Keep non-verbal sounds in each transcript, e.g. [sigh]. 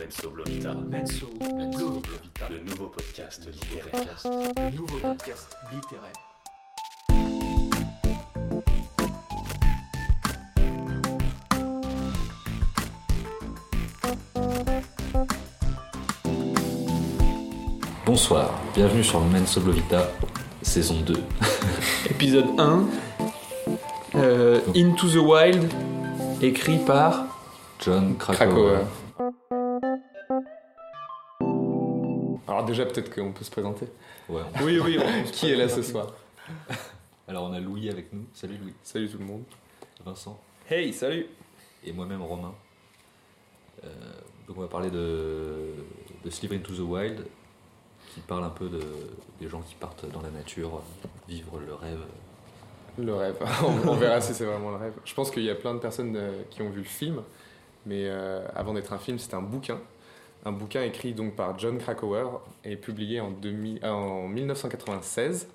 Menso Blovita. Menso, Menso Blovita. Le nouveau podcast littéraire. le nouveau podcast littéraire. Bonsoir, bienvenue sur Menso Blovita, saison 2. [laughs] Épisode 1 euh, Into the Wild, écrit par. John Krakauer. Krakauer. Déjà peut-être qu'on peut se présenter. Ouais, on- Oui, oui, Qui est là ce soir? Alors on a Louis avec nous. Salut Louis. Salut tout le monde. Vincent. Hey, salut Et moi-même Romain. Euh, donc on va parler de, de Slip into the Wild, qui parle un peu de, des gens qui partent dans la nature, vivre le rêve. Le rêve. [laughs] on, on verra si c'est vraiment le rêve. Je pense qu'il y a plein de personnes euh, qui ont vu le film, mais euh, avant d'être un film, c'était un bouquin. Un bouquin écrit donc par John Krakauer et publié en, 2000 euh, en 1996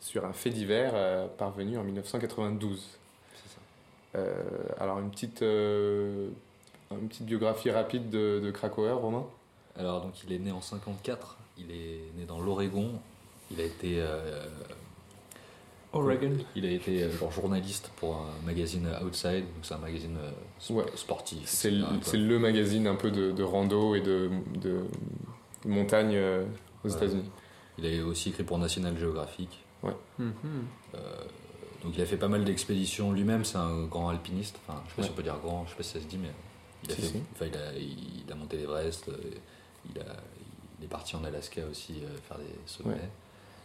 sur un fait divers euh, parvenu en 1992. C'est ça. Euh, alors une petite, une petite biographie rapide de, de Krakauer, Romain? Alors donc il est né en 54, il est né dans l'Oregon, il a été... Oregon. Il a été euh, genre journaliste pour un magazine Outside, donc c'est un magazine euh, sp- Ouais. sportif. C'est le, magazine un peu de, de rando et de, de montagne euh, aux Ouais. États-Unis. Il a aussi écrit pour National Geographic. Mhm. Donc il a fait pas mal d'expéditions lui-même, c'est un grand alpiniste. Enfin, je sais pas si on peut dire grand, je sais pas si ça se dit, mais il a, Si, fait, si. Enfin, il a, il a monté l'Everest, il, est parti en Alaska aussi euh, faire des sommets.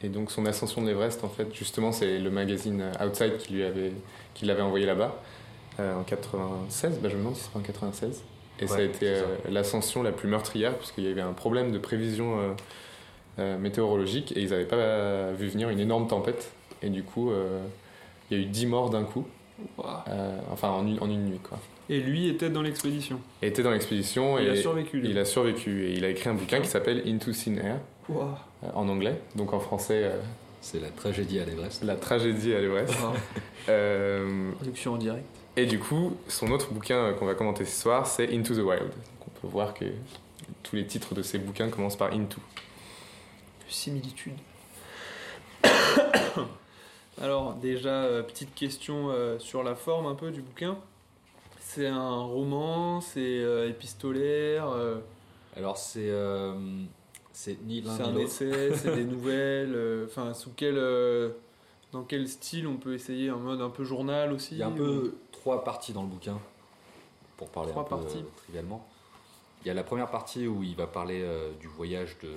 Et donc son ascension de l'Everest, en fait, justement, c'est le magazine Outside qui lui avait, qui l'avait envoyé là-bas euh, en 96. Bah, je me demande si c'est pas en 96. Et ça a été euh, l'ascension la plus meurtrière puisqu'il y avait un problème de prévision euh, euh, météorologique et ils n'avaient pas vu venir une énorme tempête. Et du coup, euh, il y a eu 10 morts d'un coup, euh, enfin en une, en une nuit. Quoi. Et lui était dans l'expédition. Était dans l'expédition Il et a survécu. lui. il a survécu. Et il a écrit un bouquin qui s'appelle Into Thin Air. Euh, en anglais, donc en français, euh, C'est la tragédie à l'Everest. La tragédie à l'Everest. [laughs] Euh, Production en direct. et du coup, son autre bouquin qu'on va commenter ce soir, c'est Into the Wild. Donc on peut voir que tous les titres de ses bouquins commencent par Into. Similitude. [coughs] Alors déjà, petite question sur la forme un peu du bouquin. C'est un roman, c'est euh, épistolaire, euh, Alors c'est euh, c'est ni l'un c'est ni un l'autre. essai, c'est des [laughs] nouvelles. euh, Enfin, sous quel, euh, dans quel style on peut essayer en mode un peu journal aussi Il y a un ou- peu trois parties dans le bouquin, pour parler Trois un peu parties. euh, trivialement. Il y a la première partie où il va parler euh, du voyage de,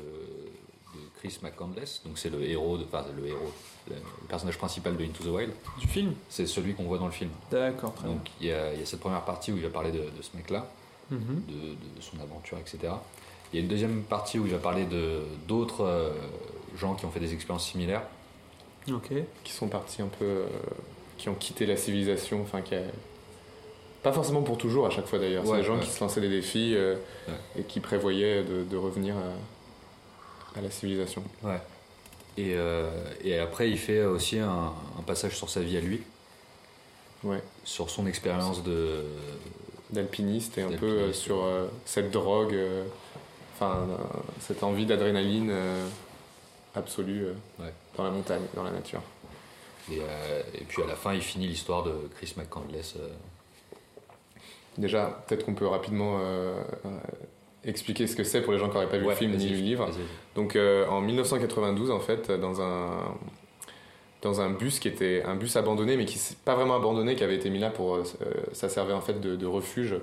de Chris McCandless, donc c'est le héros, de, enfin le héros, le, personnage principal de Into the Wild, du film? c'est celui qu'on voit dans le film. D'accord, très Donc il y, a, il y a cette première partie où il va parler de, de ce mec-là. Mhm. de, de son aventure, etc. Il y a une deuxième partie où il va parler de d'autres euh, gens qui ont fait des expériences similaires. Ok. Qui sont partis un peu. euh, qui ont quitté la civilisation, enfin qui a- Pas forcément pour toujours à chaque fois d'ailleurs. Ouais, c'est des gens ouais. qui se lançaient des défis euh, Ouais. et qui prévoyaient de, de revenir à, la civilisation. Ouais. Et, euh, et après, il fait aussi un, un passage sur sa vie à lui, Ouais. sur son expérience de. D'alpiniste et un peu euh, sur euh, cette drogue, euh, enfin cette envie d'adrénaline absolue Ouais. dans la montagne, dans la nature. Et, et puis à la fin, il finit l'histoire de Chris McCandless. Déjà, peut-être qu'on peut rapidement expliquer ce que c'est pour les gens qui n'auraient pas vu ouais, le film ni le livre. Donc euh, en 1992, en fait, dans un, dans un bus qui était un bus abandonné, mais qui pas vraiment abandonné, qui avait été mis là pour. euh, ça servait en fait de, de refuge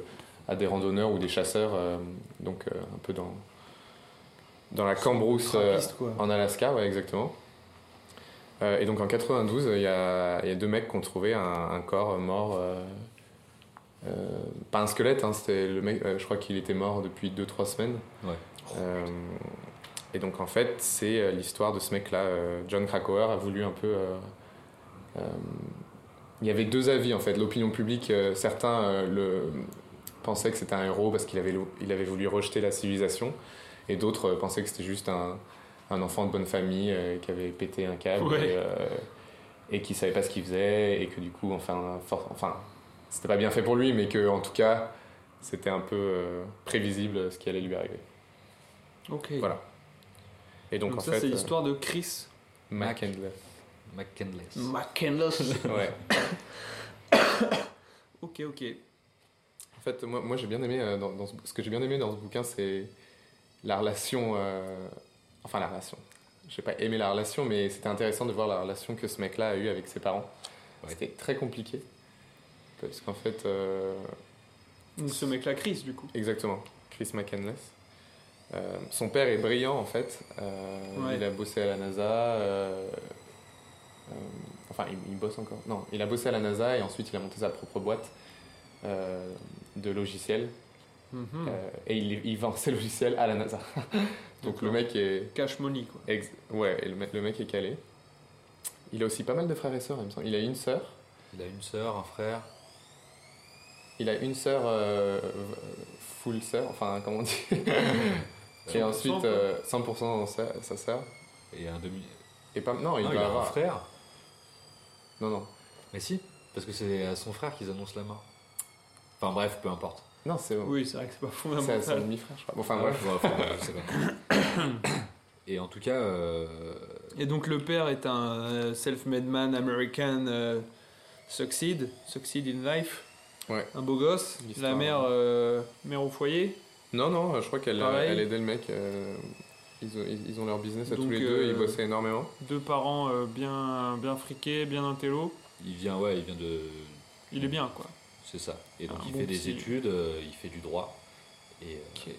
à des randonneurs ou des chasseurs, euh, donc euh, un peu dans, dans la cambrousse euh, en Alaska, ouais, exactement. Euh, et donc en 92, il y a, il y a deux mecs qui ont trouvé un, un corps mort. euh, euh, pas un squelette, hein, c'était le mec, euh, je crois qu'il était mort depuis 2-3 semaines. Ouais. Et donc en fait, c'est euh, l'histoire de ce mec-là. euh, John Krakauer a voulu un peu. euh, il y avait deux avis en fait. L'opinion publique, certains le, pensaient que c'était un héros parce qu'il avait, il avait voulu rejeter la civilisation, et d'autres pensaient que c'était juste un, un enfant de bonne famille euh, qui avait pété un câble Ouais. et, euh, et qui savait pas ce qu'il faisait, et que du coup, enfin, for- enfin c'était pas bien fait pour lui, mais que en tout cas, c'était un peu euh, prévisible ce qui allait lui arriver. Ok. Voilà. Et donc, Donc, en ça, fait, c'est euh, l'histoire de Chris McCandless. McKinless. McCandless. [laughs] Ouais. [coughs] ok, ok. En fait, moi, moi j'ai bien aimé, euh, dans, dans ce, ce que j'ai bien aimé dans ce bouquin, c'est la relation. euh, enfin, la relation. Je n'ai pas aimé la relation, mais c'était intéressant de voir la relation que ce mec-là a eue avec ses parents. Ouais. C'était très compliqué. Parce qu'en fait, euh, ce mec-là, Chris, du coup. exactement, Chris McCandless. Euh, son père est brillant en fait. Euh, Ouais. Il a bossé à la NASA. euh, euh, enfin, il, il bosse encore. Non, il a bossé à la NASA et ensuite il a monté sa propre boîte euh, de logiciels. Mhm. Euh, et il, il vend ses logiciels à la NASA. [laughs] Donc le mec est. Cash money, quoi. ex- ouais, et le, mec, le mec est calé. Il a aussi pas mal de frères et sœurs, il me semble. Il a une sœur. Il a une sœur, un frère. Il a une sœur euh, full sœur, enfin comment on dit? [laughs] et 100%, ensuite euh, 100% sa, sa sœur. Et un demi. Et pas. Non, il non, il a un frère. Non, non. Mais si, parce que c'est à son frère qu'ils annoncent la mort. Enfin bref, peu importe. Non, c'est. Oui, c'est vrai que c'est pas C'est à son fondamental. demi-frère, je crois. Bon, Enfin, Ah bref. ouais, enfin, je sais pas. [coughs] Et en tout cas, euh, Et donc, le père est un euh, self-made man American euh, succeed, succeed in life. Ouais. Un beau gosse. La mère, euh, mère au foyer. Non, non, je crois qu'elle elle aidait le mec. euh, ils, ont, ils- ont leur business à Donc, tous les deux, euh, ils bossaient énormément. Deux parents euh, bien, bien friqués, bien intello. il vient, ouais, il vient de. Il est bien, quoi. C'est ça. Et donc Un il bon fait des études, euh, il fait du droit. Et, euh,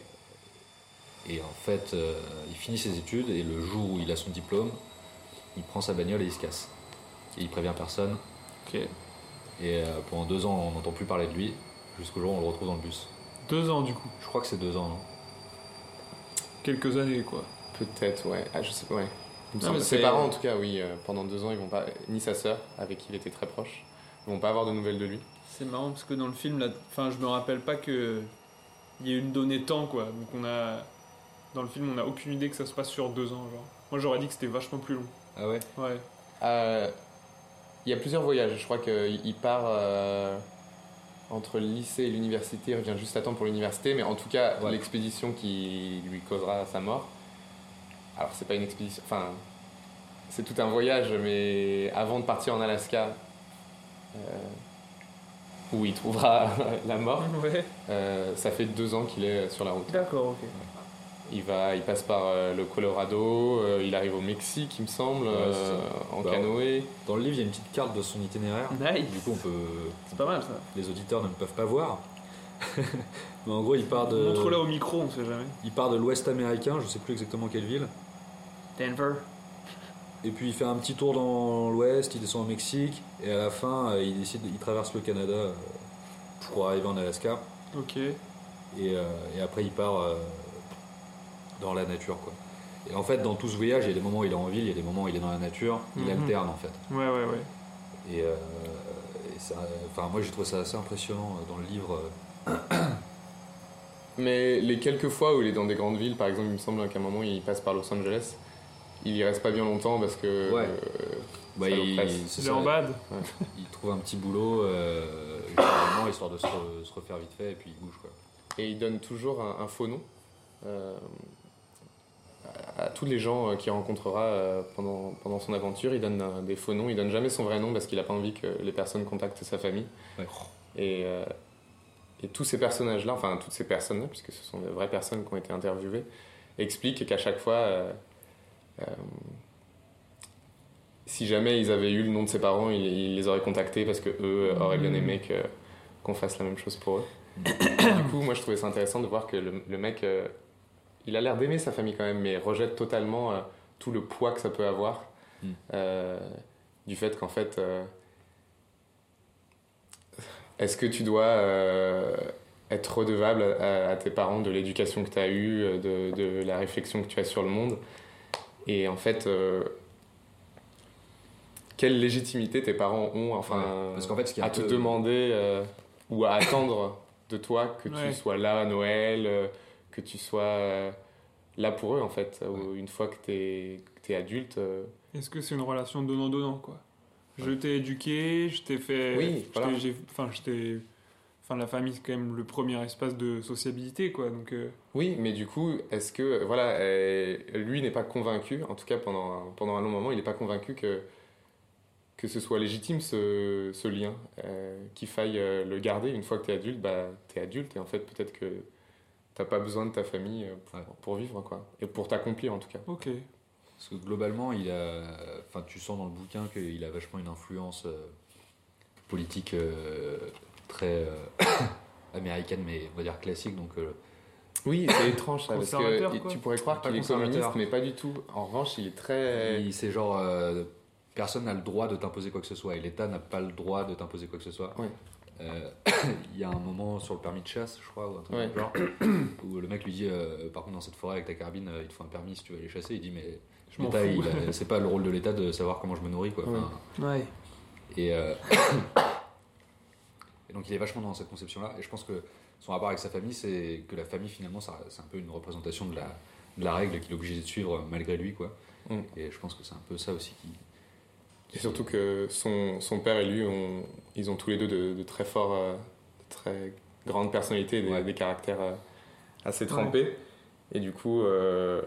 et en fait, euh, il finit ses études et le jour où il a son diplôme, il prend sa bagnole et il se casse. Et il prévient personne. Et euh, pendant deux ans, on n'entend plus parler de lui, jusqu'au jour où on le retrouve dans le bus. Deux ans, du coup. Je crois que c'est deux ans, non Quelques années, quoi. Peut-être, ouais. Ah, je sais pas, ouais. Il me Non, semble- mais Ses parents, en tout cas, oui, euh, pendant deux ans, ils vont pas. Ni sa sœur, avec qui il était très proche, ils vont pas avoir de nouvelles de lui. C'est marrant parce que dans le film, là, enfin, je me rappelle pas que il y a une donnée temps, quoi. Donc on a, dans le film, on n'a aucune idée que ça se passe sur deux ans, genre. Moi, j'aurais dit que c'était vachement plus long. Ah ouais Ouais. Euh, Il y a plusieurs voyages. Je crois qu'il il part euh, entre le lycée et l'université. Il revient juste à temps pour l'université. Mais en tout cas, Ouais. l'expédition qui lui causera sa mort. Alors, c'est pas une expédition. Enfin, c'est tout un voyage. Mais avant de partir en Alaska, euh, où il trouvera [laughs] la mort, Ouais. euh, ça fait deux ans qu'il est sur la route. D'accord, ok. Il, va, il passe par euh, le Colorado, euh, il arrive au Mexique, il me semble, euh, en Bah, canoë. Dans le livre, il y a une petite carte de son itinéraire. Nice. Du coup, on peut, C'est pas mal ça. les auditeurs ne peuvent pas voir. [laughs] Mais en gros, il part de, Montre-le au micro, on sait jamais. il part de l'Ouest américain, je sais plus exactement quelle ville. Denver. Et puis il fait un petit tour dans l'Ouest, il descend au Mexique, et à la fin, il décide, il traverse le Canada pour arriver en Alaska. Ok. Et, euh, et après, il part euh, dans la nature, quoi. Et en fait, dans tout ce voyage, il y a des moments où il est en ville, il y a des moments où il est dans la nature. Il Mhm. alterne en fait. Ouais, ouais, ouais. Et, euh, et ça, enfin, moi, j'ai trouvé ça assez impressionnant euh, dans le livre. euh, [coughs] Mais les quelques fois où il est dans des grandes villes, par exemple, il me semble qu'à un moment il passe par Los Angeles, il y reste pas bien longtemps parce que Ouais. euh, Bah, Ça il, c'est Il est ça, en bad. il trouve un petit boulot, euh, généralement, histoire de se, re- se refaire vite fait, et puis il bouge. Quoi. et il donne toujours un, un faux nom euh, à, tous les gens euh, qu'il rencontrera euh, pendant, pendant son aventure. Il donne euh, des faux noms, il donne jamais son vrai nom parce qu'il a pas envie que les personnes contactent sa famille. Ouais. Et, et tous ces personnages-là, enfin toutes ces personnes-là, puisque ce sont des vraies personnes qui ont été interviewées, expliquent qu'à chaque fois, euh, euh, si jamais ils avaient eu le nom de ses parents, ils, ils les auraient contactés parce que eux auraient bien aimé qu'on fasse la même chose pour eux. [coughs] du coup, moi je trouvais ça intéressant de voir que le, le mec, euh, il a l'air d'aimer sa famille quand même, mais rejette totalement euh, tout le poids que ça peut avoir. Mm. euh, du fait qu'en fait, euh, est-ce que tu dois euh, être redevable à, à tes parents de l'éducation que tu as eue, de, de la réflexion que tu as sur le monde? Et en fait, euh, quelle légitimité tes parents ont enfin, Ouais, parce qu'en fait, ce qui est à te peu- demander euh, ou à attendre de toi que Ouais. tu sois là à Noël, euh, que tu sois euh, là pour eux en fait. Ou une fois que tu es, adulte, euh, Est-ce que c'est une relation donnant-donnant, quoi? Je t'ai éduqué, je t'ai fait. Oui, voilà. Enfin, je t'ai Enfin, la famille, c'est quand même le premier espace de sociabilité, quoi. Donc, euh, Oui, mais du coup, est-ce que, voilà, euh, lui n'est pas convaincu, en tout cas pendant, un- pendant un long moment, il n'est pas convaincu que, que ce soit légitime ce, ce lien, euh, qu'il faille euh, le garder. Une fois que tu es adulte, bah, tu es adulte et en fait, peut-être que t'as pas besoin de ta famille euh, pour, Ouais. pour vivre, quoi. Et pour t'accomplir, en tout cas. ok. Parce que globalement, il a, enfin, tu sens dans le bouquin qu'il a vachement une influence euh, politique euh, très euh, [coughs] américaine, mais on va dire classique. Donc, Oui, c'est étrange [coughs] ça, parce Conservateur, que quoi. tu pourrais croire qu'il est conservateur. communiste, mais pas du tout. En revanche, il est très. il- c'est genre euh, personne n'a le droit de t'imposer quoi que ce soit, et l'État n'a pas le droit de t'imposer quoi que ce soit. Ouais. Euh, [coughs] Il y a un moment sur le permis de chasse, je crois, ou un truc Ouais. genre, [coughs] où le mec lui dit euh, Par contre, dans cette forêt avec ta carabine, euh, il te faut un permis si tu veux aller chasser. Il dit Mais Je m'en c'est pas le rôle de l'État de savoir comment je me nourris. Quoi. Ouais. Enfin, Ouais. Et, euh, [coughs] et donc il est vachement dans cette conception-là. Et je pense que son rapport avec sa famille, c'est que la famille finalement, c'est un peu une représentation de la, de la règle qu'il est obligé de suivre malgré lui. Quoi. Mm. Et je pense que c'est un peu ça aussi qui. Et surtout que son, son père et lui, ont, ils ont tous les deux de, de très forts, euh, de très grandes personnalités, des, Ouais. des caractères euh, assez trempés. Et du coup, euh,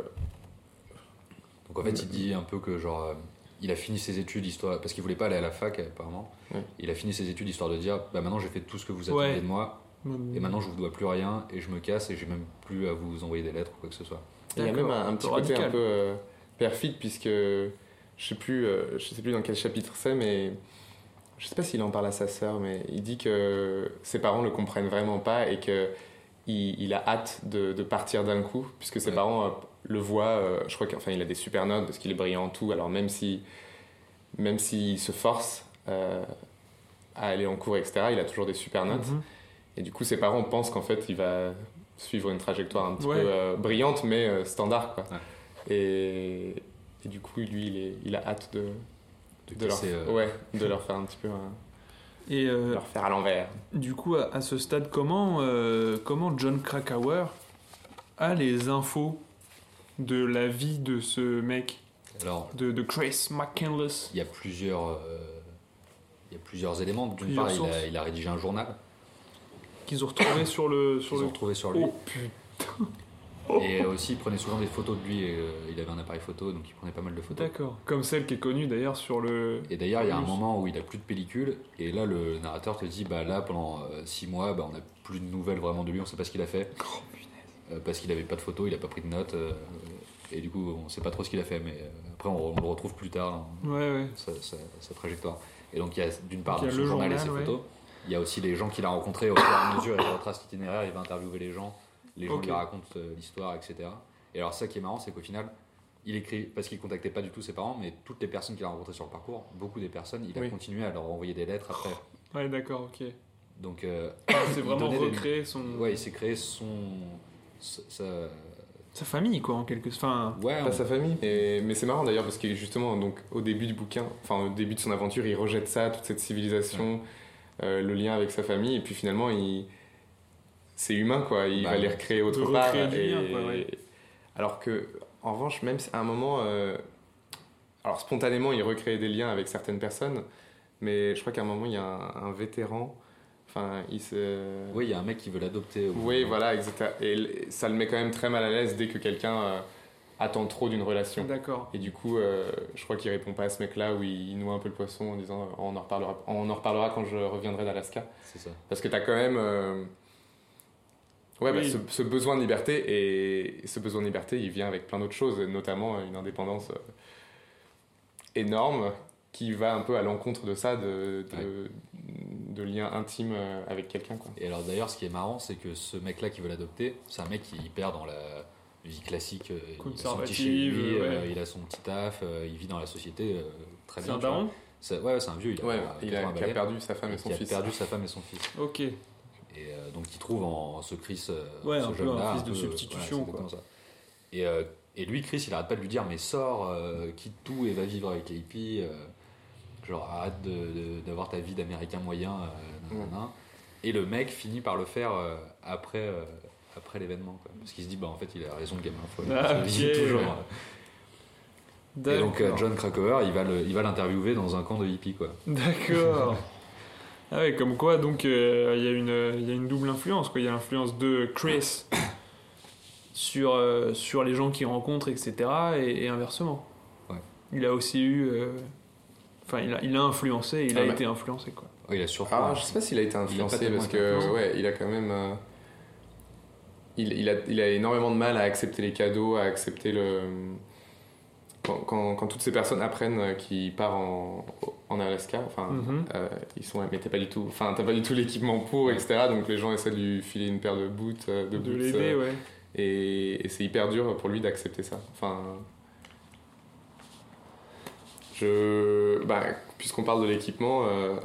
Donc en fait, il dit un peu que genre. euh, il a fini ses études histoire parce qu'il voulait pas aller à la fac apparemment. Ouais. Il a fini ses études histoire de dire bah maintenant j'ai fait tout ce que vous attendiez Ouais. de moi et maintenant je vous dois plus rien et je me casse et j'ai même plus à vous envoyer des lettres ou quoi que ce soit. il y a même un, petit peu côté un peu euh, perfide, puisque je sais plus, euh, je sais plus dans quel chapitre c'est, mais je sais pas s'il en parle à sa sœur, mais il dit que ses parents le comprennent vraiment pas et que il, il a hâte de, de partir d'un coup, puisque ses Ouais. parents euh, le voient. euh, je crois qu'enfin il a des super notes parce qu'il est brillant en tout. Alors même si même s'il se force euh, à aller en cours, etc., il a toujours des super notes. Mhm. Et du coup, ses parents pensent qu'en fait, il va suivre une trajectoire un petit Ouais. peu brillante, mais standard. Quoi. Ouais. Et, et du coup, lui, il, est, il a hâte de, De de, leur, casser, euh, ouais, de leur faire un petit peu un- Et de euh, leur faire à l'envers. du coup, à, à ce stade, comment, euh, comment John Krakauer a les infos de la vie de ce mec, Alors de, de Chris McCandless? il y a plusieurs. euh, il y a plusieurs éléments. D'une Plusieurs part, il a, il a rédigé un journal qu'ils ont retrouvé sur le. Sur le... ont retrouvé sur lui. Oh putain, Et aussi, il prenait souvent des photos de lui. et, euh, il avait un appareil photo, donc il prenait pas mal de photos. d'accord. Comme celle qui est connue d'ailleurs sur le. Et d'ailleurs, il y a un moment où il a plus de pellicule, et là, le narrateur te dit Bah là, pendant 6 mois, bah, on a plus de nouvelles vraiment de lui, on sait pas ce qu'il a fait. Oh, Euh, parce qu'il avait pas de photos, il a pas pris de notes, euh, et du coup, on sait pas trop ce qu'il a fait, mais euh, après, on, on le retrouve plus tard Ouais, ouais. sa, sa- sa trajectoire. Et donc, il y a d'une part Donc, y a le journal et ses photos, il y a aussi les gens qu'il a rencontrés au fur et à mesure, il retrace l'itinéraire, il va interviewer les gens, les gens Ok. lui racontent euh, l'histoire, etc. Et alors, ça qui est marrant, c'est qu'au final, il écrit, parce qu'il contactait pas du tout ses parents, mais toutes les personnes qu'il a rencontrées sur le parcours, beaucoup des personnes, il a Oui. continué à leur envoyer des lettres après. Ouais, d'accord, ok. Donc, euh, C'est Il vraiment donnait des- recréer son. ouais, il s'est créé son. sa- famille, quoi, en quelque sorte. Enfin, ouais, Pas on- sa famille. Et, mais c'est marrant d'ailleurs parce que justement, donc, au début du bouquin, enfin au début de son aventure, il rejette ça, toute cette civilisation, euh, le lien avec sa famille, et puis finalement, il... c'est humain quoi. Il Bah, va les recréer autre part. et- lien, quoi, ouais. Alors que, en revanche, même à un moment, euh, alors spontanément, il recréait des liens avec certaines personnes, mais je crois qu'à un moment, il y a un, un vétéran. Enfin, il se. Oui, il y a un mec qui veut l'adopter. Oui, voilà, exactement. Et ça le met quand même très mal à l'aise dès que quelqu'un euh, attend trop d'une relation. d'accord. Et du coup, euh, je crois qu'il répond pas à ce mec-là où il noie un peu le poisson en disant euh, on en reparlera, on en reparlera quand je reviendrai d'Alaska. C'est ça. Parce que tu as quand même ouais, bah, Oui. ce, ce besoin de liberté et ce besoin de liberté, il vient avec plein d'autres choses, notamment une indépendance euh, énorme qui va un peu à l'encontre de ça, de, de, de liens intimes euh, avec quelqu'un. quoi. Et alors d'ailleurs, ce qui est marrant, c'est que ce mec-là qui veut l'adopter, c'est un mec qui est hyper dans la vie classique. euh, Il a son petit chez euh, ouais. il a son petit taf, euh, il vit dans la société euh, très C'est bien. un tu vois. daron? C'est- Ouais, ouais, c'est un vieux. Il a, Ouais, il a, 80 qui a balais, perdu sa femme et et son qui a fils. perdu sa femme et son fils. Ok. Et euh, donc il trouve en ce Chris, euh, Ouais, ce un peu jeune-là, un fils de substitution, voilà, ça. Et, euh, et lui, Chris, il arrête pas de lui dire mais sors, euh, quitte tout et va vivre avec les hippies. euh, genre arrête de- de- d'avoir ta vie d'américain moyen. euh, nanana. Et le mec finit par le faire euh, après, euh, après l'événement. quoi. Parce qu'il se dit bah en fait il a raison le gamin. Faut, Ah, faut vivre ok. toujours. Et donc euh. John Krakauer, il va le- il va l'interviewer dans un camp de hippies quoi. D'accord. [laughs] Ah ouais, comme quoi, donc, euh, il y, a une- il y a une double influence. quoi. Il y a l'influence de Chris [coughs] sur, euh, sur les gens qu'il rencontre, etc. Et, et inversement. Ouais. Il a aussi eu... euh, Enfin, il a, il a influencé, il a Ah ouais. été influencé, quoi. Il a surtout. Ah, je sais pas s'il a été influencé parce que influencé. ouais, il a quand même euh, il, il a, il a énormément de mal à accepter les cadeaux, à accepter le quand, quand, quand toutes ces personnes apprennent euh, qu'il part en, en Alaska, enfin euh, ils sont mais t'as pas du tout enfin t'as pas du tout l'équipement pour etc donc les gens essaient de lui filer une paire de boots euh, de, De boots, l'aider, euh, ouais. et, et c'est hyper dur pour lui d'accepter ça. Enfin, je, bah, puisqu'on parle de l'équipement, euh,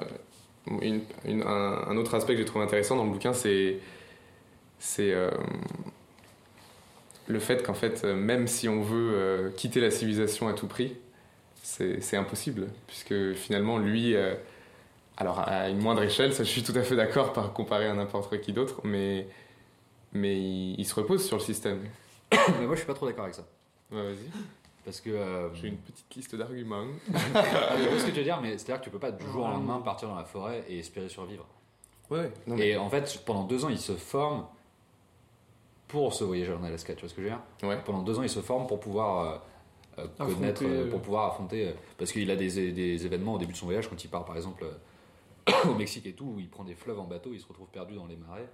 une- une- un, un autre aspect que j'ai trouvé intéressant dans le bouquin, c'est c'est le fait qu'en fait, euh, même si on veut euh, quitter la civilisation à tout prix, c'est impossible, puisque finalement, lui, euh, alors à une moindre échelle, ça je suis tout à fait d'accord par comparer à n'importe qui d'autre, mais mais il, il se repose sur le système. [coughs] Mais moi, je suis pas trop d'accord avec ça. Ouais, vas-y. Parce que. euh, J'ai une petite liste d'arguments. [laughs] je vois ce que tu veux dire, mais c'est-à-dire que tu peux pas du jour au lendemain partir dans la forêt et espérer survivre. Ouais. Non, Et en fait, pendant deux ans, il se forme pour ce voyage en Alaska, tu vois ce que je veux dire Ouais. Pendant deux ans, il se forme pour pouvoir euh, euh, Affronter, connaître, euh, euh, pour pouvoir affronter. euh, parce qu'il a des, des événements au début de son voyage, quand il part par exemple euh, [coughs] au Mexique et tout, où il prend des fleuves en bateau, il se retrouve perdu dans les marais,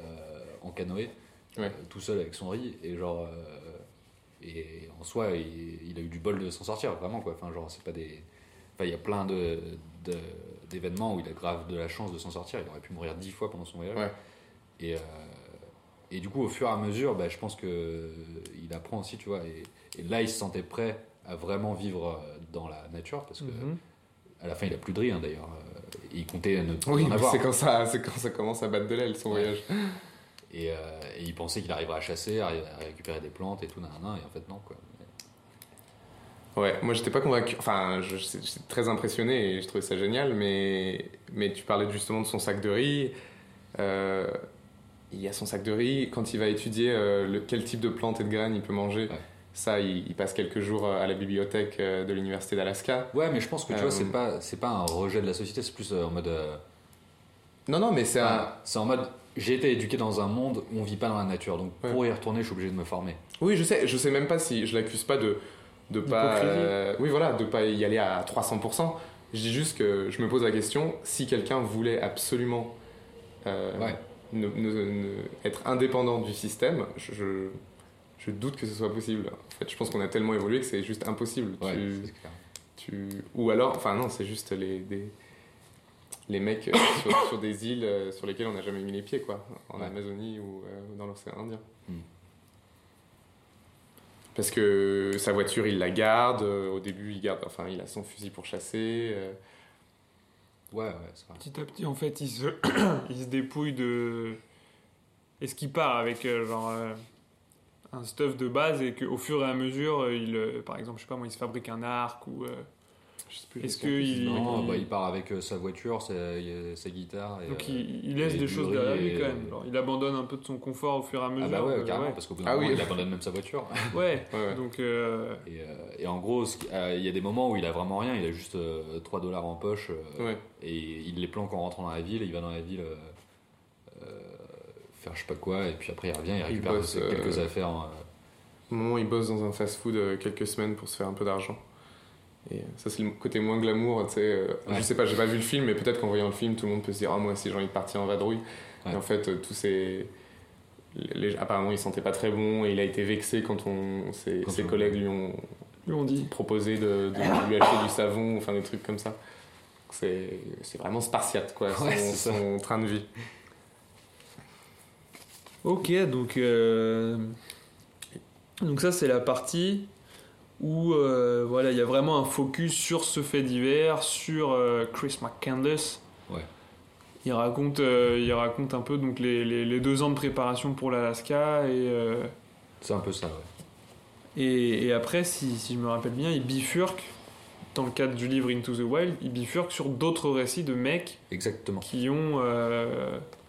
euh, en canoë, Ouais. euh, tout seul avec son riz, et genre. euh, et en soi, il, il a eu du bol de s'en sortir, vraiment quoi. Enfin, genre, c'est pas des. Enfin, il y a plein de, de- d'événements où il a grave de la chance de s'en sortir. Il aurait pu mourir dix fois pendant son voyage. Ouais. Et, euh, et du coup, au fur et à mesure, bah, je pense que il apprend aussi, tu vois. Et, et là, il se sentait prêt à vraiment vivre euh, dans la nature parce que Mhm. à la fin, il a plus de riz hein, d'ailleurs. Euh, Il comptait ne plus Oui, en mais avoir. c'est quand ça, quand ça commence à battre de l'aile son Ouais. voyage. Et, euh, et il pensait qu'il arriverait à chasser, à, récupérer des plantes et tout, nanana, et en fait, non, quoi. Ouais, moi j'étais pas convaincu. Enfin, j'étais très impressionné et je trouvais ça génial, mais, mais tu parlais justement de son sac de riz. Euh, il y a son sac de riz. Quand il va étudier euh, le, quel type de plantes et de graines il peut manger, Ouais. ça, il, il passe quelques jours à la bibliothèque euh, de l'université d'Alaska. Ouais, mais je pense que tu Euh, vois, c'est pas, c'est pas un rejet de la société, c'est plus euh, en mode. euh, Non, non, mais c'est un. c'est en mode. J'ai été éduqué dans un monde où on vit pas dans la nature, donc Ouais. pour y retourner, je suis obligé de me former. Oui, je sais, je sais même pas si je l'accuse pas de de pas euh, oui voilà, de pas y aller à 300 Je dis juste que je me pose la question si quelqu'un voulait absolument euh, Ouais. Ne- ne- ne- être indépendant du système, je, je, je doute que ce soit possible. En fait, je pense qu'on a tellement évolué que c'est juste impossible. Ouais, Tu- c'est clair. tu, ou alors, enfin non, c'est juste les, des, les mecs euh, sur, [coughs] sur des îles euh, sur lesquelles on n'a jamais mis les pieds, quoi, en Ouais. Amazonie ou euh, dans l'océan Indien. Hmm. Parce que sa voiture, il la garde. au début, il garde, enfin, il a son fusil pour chasser. euh, Ouais, ouais. Petit à petit, en fait, il se, [clears throat] se dépouille de. Est-ce qu'il part avec euh, genre euh, un stuff de base et qu'au fur et à mesure, euh, il, par exemple, je sais pas moi, il se fabrique un arc ou. Euh, je sais plus, Est-ce je sais plus. que il- Non, il- bah, il part avec euh, sa voiture, sa, sa guitare. Et, donc euh, il, il laisse et des choses derrière lui et- quand même. Il abandonne un peu de son confort au fur et à mesure. Ah bah ouais, euh, carrément, parce qu'au bout d'un Ah moment, oui. il abandonne même sa voiture. [laughs] Ouais, [laughs] Ouais, ouais. donc. euh, Et, euh, et en gros, euh, il y a des moments où il a vraiment rien, il a juste euh, 3 dollars en poche euh, Ouais. et il les planque en rentrant dans la ville, il va dans la ville euh, euh, faire je sais pas quoi, et puis après il revient, il récupère bosse, quelques euh, affaires. euh, Au moment où il bosse dans un fast-food euh, quelques semaines pour se faire un peu d'argent. Et ça, c'est le côté moins glamour, tu sais. euh, Ouais. Je sais pas, j'ai pas vu le film, mais peut-être qu'en voyant le film, tout le monde peut se dire Ah, moi aussi, j'ai envie de partir en vadrouille. Ouais. Et en fait, euh, tous ces. les- apparemment, il sentait pas très bon et il a été vexé quand on, ses, Quand ses on- collègues lui ont lui on dit. proposé de, de lui acheter du savon, enfin des trucs comme ça. C'est c'est vraiment spartiate, quoi, [laughs] Ouais, son train de vie. Ok, donc. euh, Donc ça, c'est la partie où euh, voilà, il y a vraiment un focus sur ce fait divers, sur euh, Chris McCandless. Ouais. Il raconte, euh, il raconte un peu donc les, les- les deux ans de préparation pour l'Alaska et, C'est un peu ça, ouais. et, et après, si, si je me rappelle bien, il bifurque dans le cadre du livre Into the Wild, il bifurque sur d'autres récits de mecs Exactement, qui ont,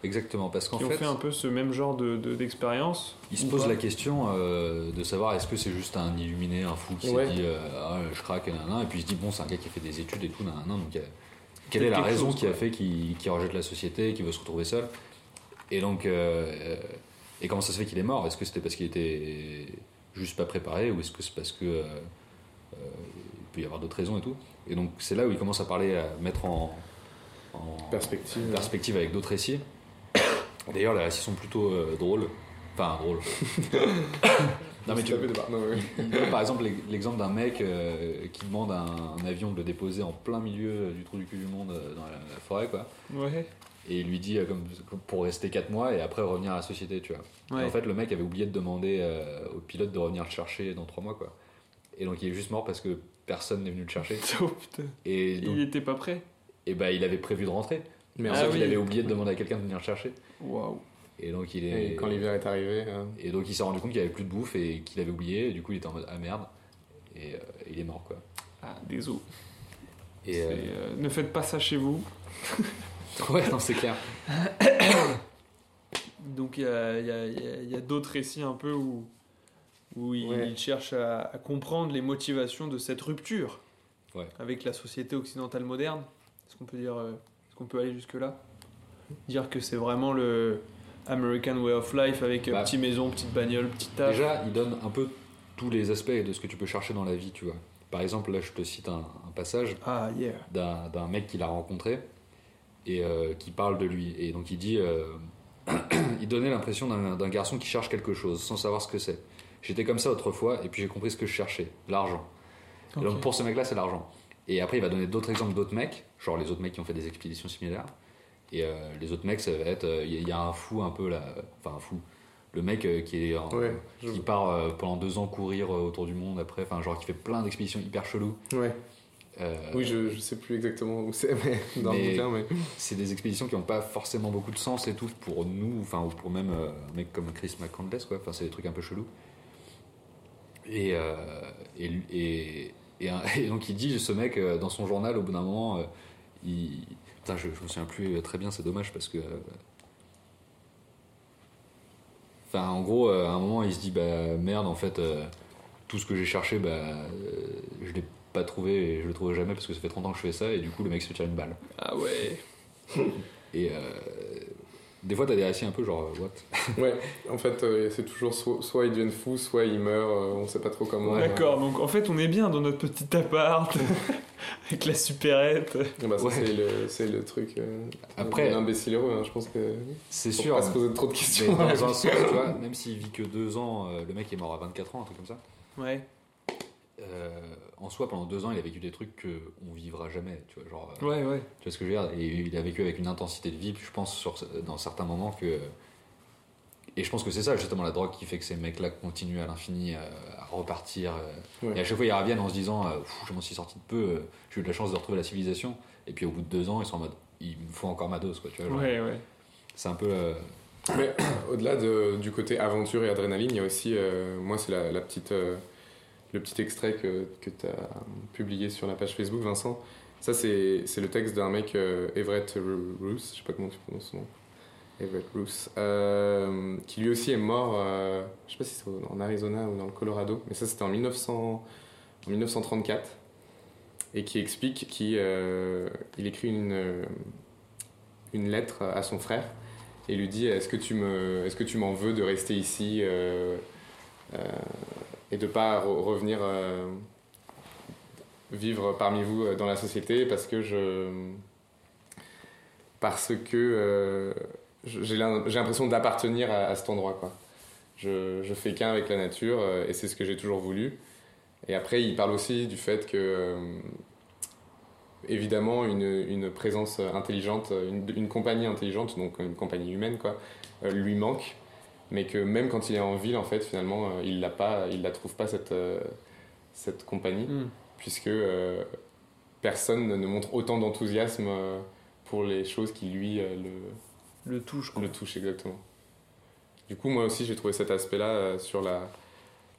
exactement, parce qu'en qui ont fait, fait un peu ce même genre de- de- d'expérience. il se ou pose pas. la question euh, de savoir est-ce que c'est juste un illuminé, un fou qui Ouais. s'est dit euh, ah, je craque, nanana, et puis il se dit bon, c'est un gars qui a fait des études et tout, nanana, donc a- quelle est la raison chose, qui a fait qu'il rejette la société, qu'il veut se retrouver seul? Et donc, euh, euh, et comment ça se fait qu'il est mort? Est-ce que c'était parce qu'il était juste pas préparé ou est-ce que c'est parce que euh, euh, il peut y avoir d'autres raisons et tout? Et donc c'est là où il commence à parler, à mettre en, en Perspective. perspective avec d'autres récits. D'ailleurs, les récits sont plutôt euh, drôles. Enfin, drôles. [laughs] non, mais tu. Non, oui. par exemple l'ex- l'exemple d'un mec euh, qui demande à un, un avion de le déposer en plein milieu du trou du cul du monde euh, dans la, la forêt, quoi. Ouais. Et il lui dit euh, comme, pour rester 4 mois et après revenir à la société, tu vois. Et Ouais. en fait, le mec avait oublié de demander euh, au pilote de revenir le chercher dans 3 mois, quoi. Et donc il est juste mort parce que personne n'est venu le chercher. [laughs] Oh putain. Et donc, Il était pas prêt. et bah, il avait prévu de rentrer. Mais Merde. en Ah fait, oui. il avait oublié de demander à quelqu'un de venir le chercher. Waouh. Et donc il est. Et quand l'hiver est arrivé, euh, Et donc il s'est rendu compte qu'il avait plus de bouffe et qu'il avait oublié. Et du coup, il était en mode ah merde. Et euh, il est mort, quoi. Ah, désolé. Et euh, ne faites pas ça chez vous. [laughs] ouais, non, c'est clair. [coughs] Donc il y a, il y a- il y a- il y a d'autres récits un peu où, où il, Ouais. il cherche à, à comprendre les motivations de cette rupture Ouais. avec la société occidentale moderne. Est-ce qu'on peut dire, euh, est-ce qu'on peut aller jusque là Dire que c'est vraiment le American way of life avec euh, Bah. petite maison, petite bagnole, petit taf. Déjà, il donne un peu tous les aspects de ce que tu peux chercher dans la vie, tu vois. Par exemple, là, je te cite un, un passage Ah yeah. d'un d'un mec qu'il a rencontré et euh, qui parle de lui. Et donc il dit, euh, [clears throat] il donnait l'impression d'un garçon qui cherche quelque chose sans savoir ce que c'est. J'étais comme ça autrefois et puis j'ai compris ce que je cherchais, l'argent. Et Ok. donc pour ce mec-là, c'est l'argent. Et après, il va donner d'autres exemples d'autres mecs, genre les autres mecs qui ont fait des expéditions similaires. Et euh, les autres mecs, ça va être, euh, il y, a- il y a un fou un peu là, enfin un fou, le mec euh, qui est en- ouais, je- qui part euh, pendant deux ans courir euh, autour du monde après, enfin genre qui fait plein d'expéditions hyper cheloues. ouais. Euh, Oui, je, je sais plus exactement où c'est, mais [laughs] dans Mais- le bouquin, mais. c'est des expéditions qui n'ont pas forcément beaucoup de sens et tout pour nous, enfin ou pour même euh, un mec comme Chris McCandless quoi. Enfin c'est des trucs un peu chelous. Et euh, et, et, [laughs] et, donc il dit ce mec euh, dans son journal au bout d'un moment, euh, il Putain, je, je me souviens plus très bien, c'est dommage parce que. euh, Enfin, en gros, à un moment, il se dit bah merde, en fait, tout ce que j'ai cherché, bah, je l'ai pas trouvé et je le trouverai jamais parce que ça fait 30 ans que je fais ça et du coup, le mec se tirer une balle. Ah ouais. Et euh, des fois, t'as des récits un peu genre, euh, what? [laughs] Ouais, en fait, euh, c'est toujours soit, soit ils deviennent fous, soit ils meurent, euh, on sait pas trop comment. D'accord, donc en fait on est bien dans notre petit appart [laughs] avec la supérette. Euh, bah, ça, Ouais. c'est le, c'est le truc. euh, Après- L'imbécile heureux, hein, je pense que. C'est sûr. pas se poser trop de Mais questions. dans un [laughs] sens, tu vois, même s'il vit que deux ans, euh, le mec est mort à 24 ans, un truc comme ça. Ouais. Euh, en soi, pendant deux ans, il a vécu des trucs qu'on vivra jamais, tu vois, genre. euh, Ouais, ouais. Tu vois ce que je veux dire? Et il a vécu avec une intensité de vie, je pense, sur, dans certains moments que. Et je pense que c'est ça, justement, la drogue qui fait que ces mecs-là continuent à l'infini euh, à repartir. Ouais. Et à chaque fois, ils reviennent en se disant Je m'en suis sorti de peu, j'ai eu de la chance de retrouver la civilisation. Et puis au bout de deux ans, ils sont en mode Il me faut encore ma dose, quoi, tu vois. genre. Ouais, ouais. C'est un peu. euh, Mais [clears throat] au-delà de- du côté aventure et adrénaline, il y a aussi, euh, moi, c'est la, la petite, euh, le petit extrait que, que tu as publié sur la page Facebook, Vincent. Ça, c'est le texte d'un mec, euh, Everett Roos, je sais pas comment tu prononces son nom. Everett Roos, euh, qui lui aussi est mort, euh, je sais pas si c'est en Arizona ou dans le Colorado, mais ça, c'était en, 1900 en 1934, et qui explique qu'il euh, il écrit une, une lettre à son frère et lui dit est-ce que tu me tu m'en veux de rester ici et de pas re- revenir euh, vivre parmi vous euh, dans la société parce que je parce que euh, j'ai l'im- j'ai l'impression d'appartenir à, cet endroit quoi. Je, je fais qu'un avec la nature et c'est ce que j'ai toujours voulu. Et après il parle aussi du fait que évidemment une, une présence intelligente, une, compagnie intelligente, donc une compagnie humaine, quoi, lui manque, mais que même quand il est en ville, en fait, finalement, euh, il l'a pas, il la trouve pas cette, euh, cette compagnie, Hmm. puisque euh, personne ne montre autant d'enthousiasme pour les choses qui lui le, Le touche, quoi. le touchent exactement. Du coup, moi aussi, j'ai trouvé cet aspect-là sur la,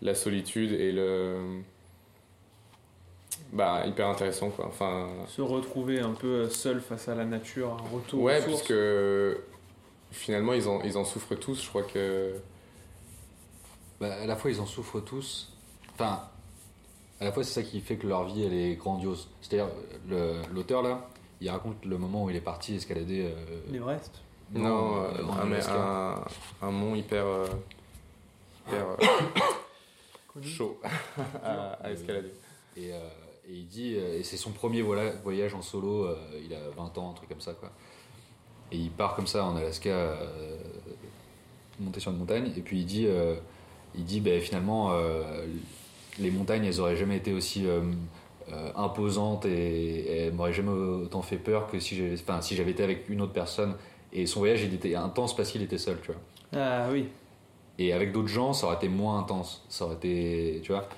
la solitude et le bah hyper intéressant quoi. Enfin, Se retrouver un peu seul face à la nature, un retour Ouais, aux sources. puisque finalement ils en, ils en souffrent tous, je crois que. bah, à la fois, ils en souffrent tous. Enfin, à la fois, c'est ça qui fait que leur vie, elle est grandiose. C'est-à-dire, l'auteur, là, il raconte le moment où il est parti escalader. euh, L'Everest. Non, euh, euh, un, mais un, un mont hyper, euh, hyper euh, [coughs] chaud [laughs] à, à escalader. Et, euh, et il dit, et c'est son premier voyage en solo, il a 20 ans, un truc comme ça, quoi. Et il part comme ça en Alaska, euh, monter sur une montagne, et puis il dit, euh, il dit ben, finalement, euh, les montagnes, elles auraient jamais été aussi euh, imposantes et, et elles m'auraient jamais autant fait peur que si j'avais enfin, si j'avais été avec une autre personne. Et son voyage, il était intense parce qu'il était seul, tu vois. Ah oui. Et avec d'autres gens, ça aurait été moins intense. Ça aurait été. Tu vois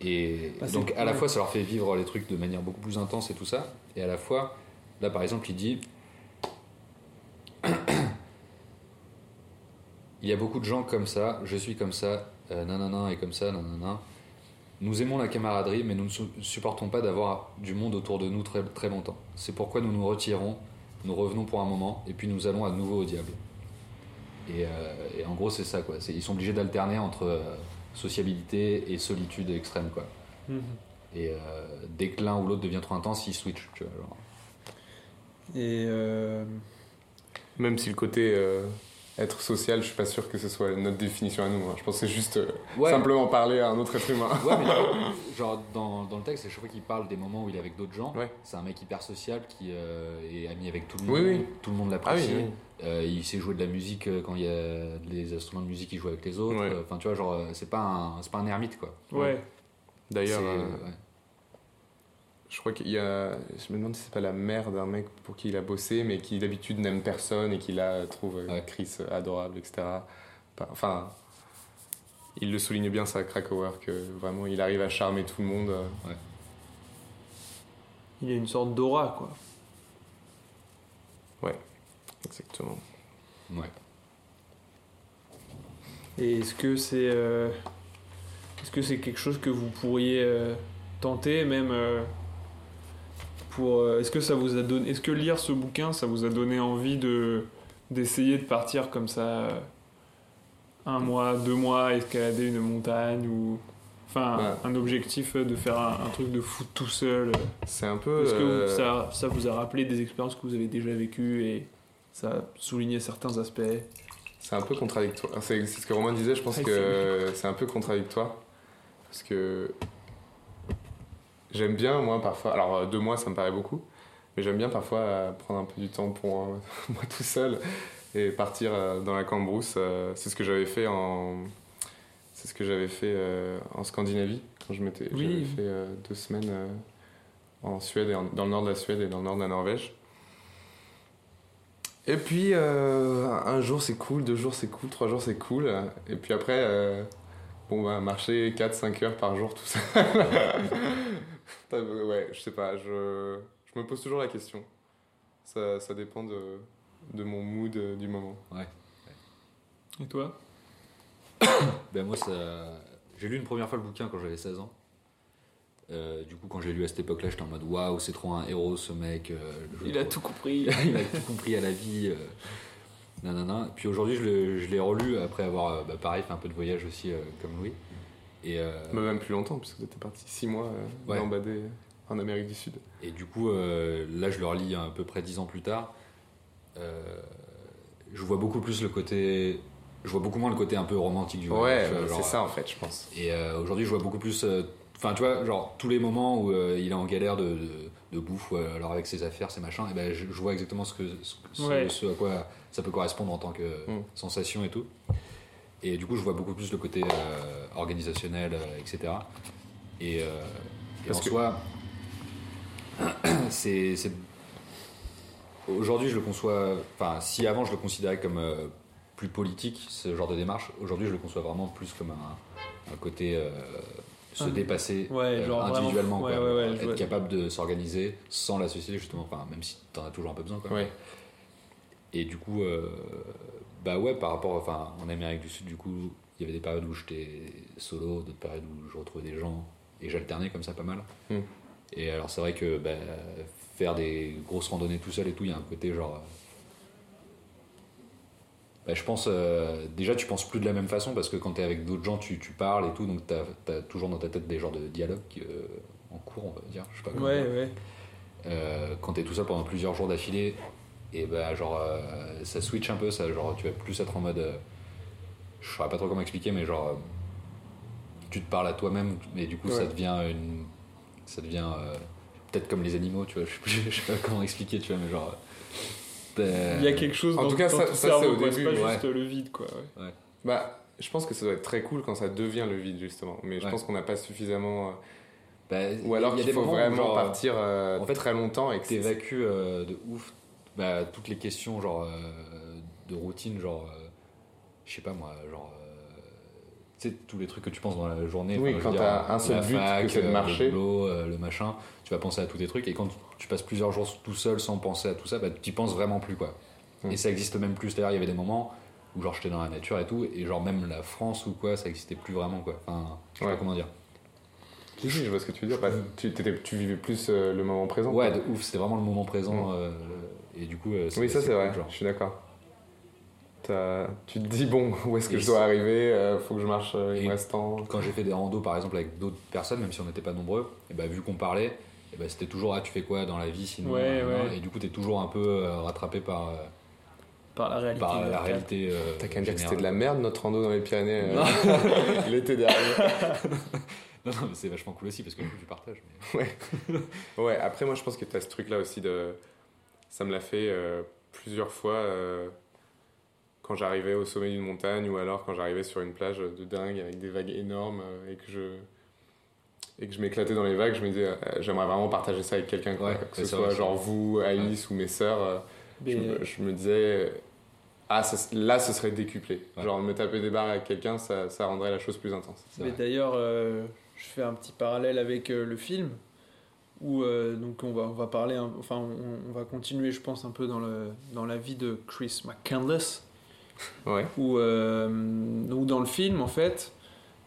Et Ah, c'est- donc, à la fois, ça leur fait vivre les trucs de manière beaucoup plus intense et tout ça. Et à la fois, là, par exemple, il dit Il y a beaucoup de gens comme ça, je suis comme ça, euh, nanana et comme ça, nanana. Nous aimons la camaraderie, mais nous ne su- supportons pas d'avoir du monde autour de nous très, très longtemps. C'est pourquoi nous nous retirons, nous revenons pour un moment, et puis nous allons à nouveau au diable. Et, euh, et en gros, c'est ça, quoi. Ils sont obligés d'alterner entre euh, sociabilité et solitude extrême, quoi. Mhm. Et euh, dès que l'un ou l'autre devient trop intense, ils switchent, tu vois. genre. Et euh, Même si le côté euh, être social, je suis pas sûr que ce soit notre définition à nous. hein. Je pense que c'est juste euh, Ouais, simplement parler à un autre être humain. ouais, mais [laughs] genre dans, dans le texte, à chaque fois qu'il parle des moments où il est avec d'autres gens, Ouais. c'est un mec hyper social qui euh, est ami avec tout le monde. Oui, oui. Tout le monde Ah oui, l'apprécie. oui. Euh, il sait jouer de la musique quand il y a des instruments de musique, il joue avec les autres. Ouais. Enfin, tu vois, genre, c'est pas un, c'est pas un ermite, quoi. ouais. D'ailleurs, euh. Je crois qu'il y a. Je me demande si c'est pas la mère d'un mec pour qui il a bossé, mais qui d'habitude n'aime personne et qui là trouve euh, Ouais. Chris adorable, etc. Enfin, il le souligne bien ça, Krakauer, que vraiment il arrive à charmer tout le monde. euh. Il a une sorte d'aura, quoi. Exactement. Ouais. Et est-ce que c'est euh, est-ce que c'est quelque chose que vous pourriez euh, tenter même euh, pour euh, est-ce que ça vous a donné est-ce que lire ce bouquin ça vous a donné envie de d'essayer de partir comme ça euh, un mois deux mois escalader une montagne ou enfin Ouais. un objectif de faire un, un truc de foot tout seul? C'est un peu. est-ce que euh, vous- ça, ça vous a rappelé des expériences que vous avez déjà vécues et ça a souligné certains aspects C'est un peu contradictoire. C'est c'est ce que Romain disait, je pense Ah, que c'est un peu contradictoire. Parce que j'aime bien, moi, parfois. Alors, euh, deux mois, ça me paraît beaucoup. Mais j'aime bien parfois euh, prendre un peu du temps pour euh, [laughs] moi tout seul et partir dans la cambrousse. C'est ce que j'avais fait en. C'est ce que j'avais fait en Scandinavie. Quand je m'étais. Oui. J'avais fait deux semaines en Suède, et en- dans le nord de la Suède et dans le nord de la Norvège. Et puis, euh, un jour c'est cool, deux jours c'est cool, trois jours c'est cool. Et puis après, euh, bon, bah, marcher 4-5 heures par jour, tout ça. [laughs] Ouais, je sais pas, je, je me pose toujours la question. Ça, ça dépend de, de mon mood euh, du moment. et toi? [coughs] Ben moi, ça... j'ai lu une première fois le bouquin quand j'avais 16 ans. Euh, du coup, quand j'ai lu à cette époque-là, j'étais en mode waouh, c'est trop un héros ce mec. euh, il a tout compris [laughs] il a tout compris à la vie. euh, nanana. Puis aujourd'hui, je l'ai- relu après avoir, euh, bah, pareil, fait un peu de voyage aussi euh, comme Louis. Et, euh, Mais même plus longtemps, puisque vous étiez parti 6 mois euh, Ouais. gambader en Amérique du Sud. et du coup, euh, là, je le relis à peu près 10 ans plus tard. Euh, je vois beaucoup plus le côté. Je vois beaucoup moins le côté un peu romantique du Ouais, voyage. tu vois, c'est ça en fait, je pense. Et euh, aujourd'hui, je vois beaucoup plus. euh, Enfin, tu vois, genre tous les moments où euh, il est en galère de, de, de bouffe, ou, euh, alors avec ses affaires, ses machins, et ben, je, je vois exactement ce, que, ce, ce- Ouais. ce à quoi ça peut correspondre en tant que Mm. sensation et tout. Et du coup, je vois beaucoup plus le côté euh, organisationnel, euh, etc. Et, euh, et Parce en que- soi, [clears throat] c'est. Aujourd'hui, je le conçois. Enfin, si avant je le considérais comme euh, plus politique, ce genre de démarche, aujourd'hui, je le conçois vraiment plus comme un, un côté euh, se Ah. dépasser Ouais, euh, genre vraiment- individuellement, ouais, quoi. ouais, être capable de s'organiser sans la société, justement, enfin, même si t'en as toujours un peu besoin. Quoi. Et du coup, euh, bah ouais, par rapport, enfin, en Amérique du Sud, du coup, il y avait des périodes où j'étais solo, d'autres périodes où je retrouvais des gens et j'alternais comme ça pas mal. Mm. Et alors, c'est vrai que bah, faire des grosses randonnées tout seul et tout, il y a un côté genre. euh, bah, je pense, euh, déjà, tu penses plus de la même façon parce que quand tu es avec d'autres gens, tu, tu parles et tout, donc tu as, toujours dans ta tête des genres de dialogues euh, en cours, on va dire. Je sais pas comment ouais dire. ouais euh, quand t'es tout seul pendant plusieurs jours d'affilée, et bah genre euh, ça switch un peu, ça, genre tu vas plus être en mode. euh, je saurais pas trop comment expliquer, mais genre. euh, tu te parles à toi-même, mais du coup ça devient une. Ça devient. euh, Peut-être comme les animaux, tu vois, [laughs] je sais, pas comment expliquer, tu vois, mais genre. euh, Il y a quelque chose En dans, tout cas, dans ça- ça, c'est au début, pas ouais. juste le vide, quoi. ouais. Bah, je pense que ça doit être très cool quand ça devient le vide, justement. Mais je Ouais. pense qu'on n'a pas suffisamment. bah, Ou alors qu'il faut vraiment genre, partir euh, en fait, très longtemps et que c'est- t'évacues euh, de ouf bah, toutes les questions genre euh, de routine genre euh, je sais pas moi genre euh, tu sais tous les trucs que tu penses dans la journée Oui, enfin, quand t'as un seul but, fac, que c'est de marcher. le boulot le machin tu vas penser à tous tes trucs et quand tu passes plusieurs jours tout seul sans penser à tout ça bah tu penses vraiment plus quoi Mm. et ça existe même plus c'est-à-dire il y avait des moments où genre j'étais dans la nature et tout et genre même la France ou quoi ça existait plus vraiment quoi enfin je sais Ouais. pas comment dire si, je vois ce que tu veux dire. Bah, tu, tu vivais plus euh, le moment présent. ouais quoi. de ouf c'était vraiment le moment présent euh, et du coup euh, Oui, ça c'est vrai, genre. je suis d'accord. Tu te dis, bon, où est-ce que Et je dois arriver euh, Faut que je marche, euh, il me reste temps. quand j'ai fait des randos par exemple avec d'autres personnes, même si on n'était pas nombreux, et bah, vu qu'on parlait, et bah, c'était toujours ah tu fais quoi dans la vie sinon Ouais, euh, ouais. et du coup t'es toujours un peu euh, rattrapé par, euh, Par la réalité. par la réalité. euh, T'as qu'à dire que c'était de la merde notre rando dans les Pyrénées euh, [laughs] l'été dernier. [laughs] Non, non, mais c'est vachement cool aussi parce que du coup tu partages. mais- Ouais, après moi je pense que t'as ce truc là aussi de. Ça me l'a fait euh, plusieurs fois euh, quand j'arrivais au sommet d'une montagne ou alors quand j'arrivais sur une plage de dingue avec des vagues énormes euh, et que je. Et que je m'éclatais dans les vagues, je me disais, euh, j'aimerais vraiment partager ça avec quelqu'un. Ouais, que ce soit genre vous, Alice ou mes sœurs. euh, je, me, je me disais, ah, ça- là ce serait décuplé. Ouais. Genre me taper des barres avec quelqu'un, ça, ça rendrait la chose plus intense. Mais d'ailleurs, euh, je fais un petit parallèle avec euh, le film où euh, donc on va on va parler, enfin on, on va continuer, je pense, un peu dans le dans la vie de Chris McCandless Ouais. où euh, dans le film en fait,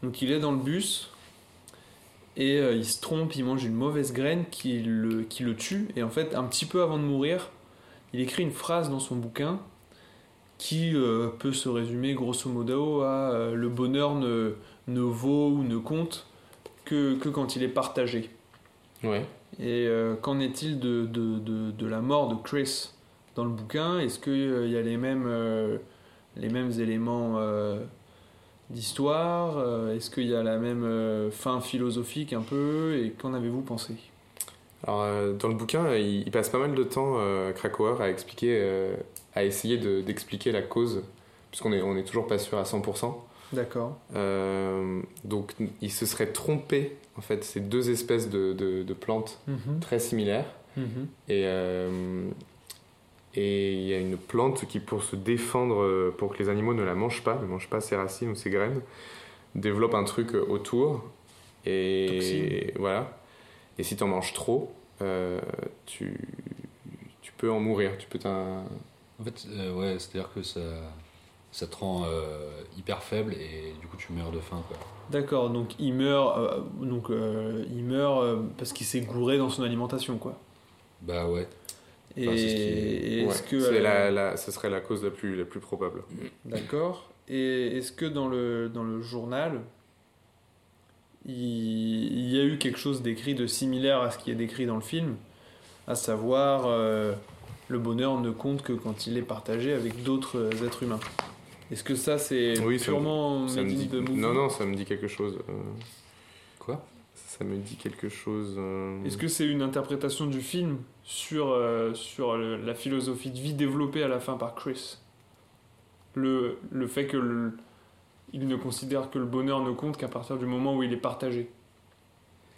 donc il est dans le bus et euh, il se trompe, il mange une mauvaise graine qui le qui le tue et en fait un petit peu avant de mourir, il écrit une phrase dans son bouquin qui peut se résumer grosso modo à le bonheur ne, ne vaut ou ne compte que, que quand il est partagé. Ouais. Et euh, qu'en est-il de, de, de, de la mort de Chris dans le bouquin? Est-ce qu'il y a les mêmes, euh, les mêmes éléments euh, d'histoire? Euh, Est-ce qu'il y a la même euh, fin philosophique un peu? Et qu'en avez-vous pensé? Alors, euh, dans le bouquin, euh, il, passe pas mal de temps, euh, Krakauer, à expliquer, euh, à essayer de- d'expliquer la cause, puisqu'on est, on est toujours pas sûr à 100%. D'accord. Euh, donc, il se serait trompé, en fait, c'est deux espèces de, de- de plantes Mhm. très similaires. Mhm. Et euh, et il y a une plante qui, pour se défendre, euh, pour que les animaux ne la mangent pas, ne mangent pas ses racines ou ses graines, développe un truc autour. Et Toxine. voilà. Et si tu en manges trop, euh, tu, tu peux en mourir. Tu peux t'en- En fait, euh, ouais, c'est-à-dire que ça, ça te rend euh, hyper faible et du coup tu meurs de faim. Quoi. D'accord, donc il meurt, euh, donc, euh, il meurt euh, parce qu'il s'est gouré dans son alimentation, quoi. Bah ouais. Et, Enfin, c'est ce qui est- et est-ce que c'est euh, la, la- ce serait la cause la plus, la plus probable. D'accord. Et est-ce que dans le, dans le journal, il, il y a eu quelque chose d'écrit de similaire à ce qui est décrit dans le film À savoir, euh, le bonheur ne compte que quand il est partagé avec d'autres êtres humains? Est-ce que ça, c'est Oui, purement Ça me dit... Non, non, ça me dit quelque chose. euh, Quoi? Ça me dit quelque chose. euh, Est-ce que c'est une interprétation du film sur, euh, sur le- la philosophie de vie développée à la fin par Chris? Le, le fait que le- il ne considère que le bonheur ne compte qu'à partir du moment où il est partagé.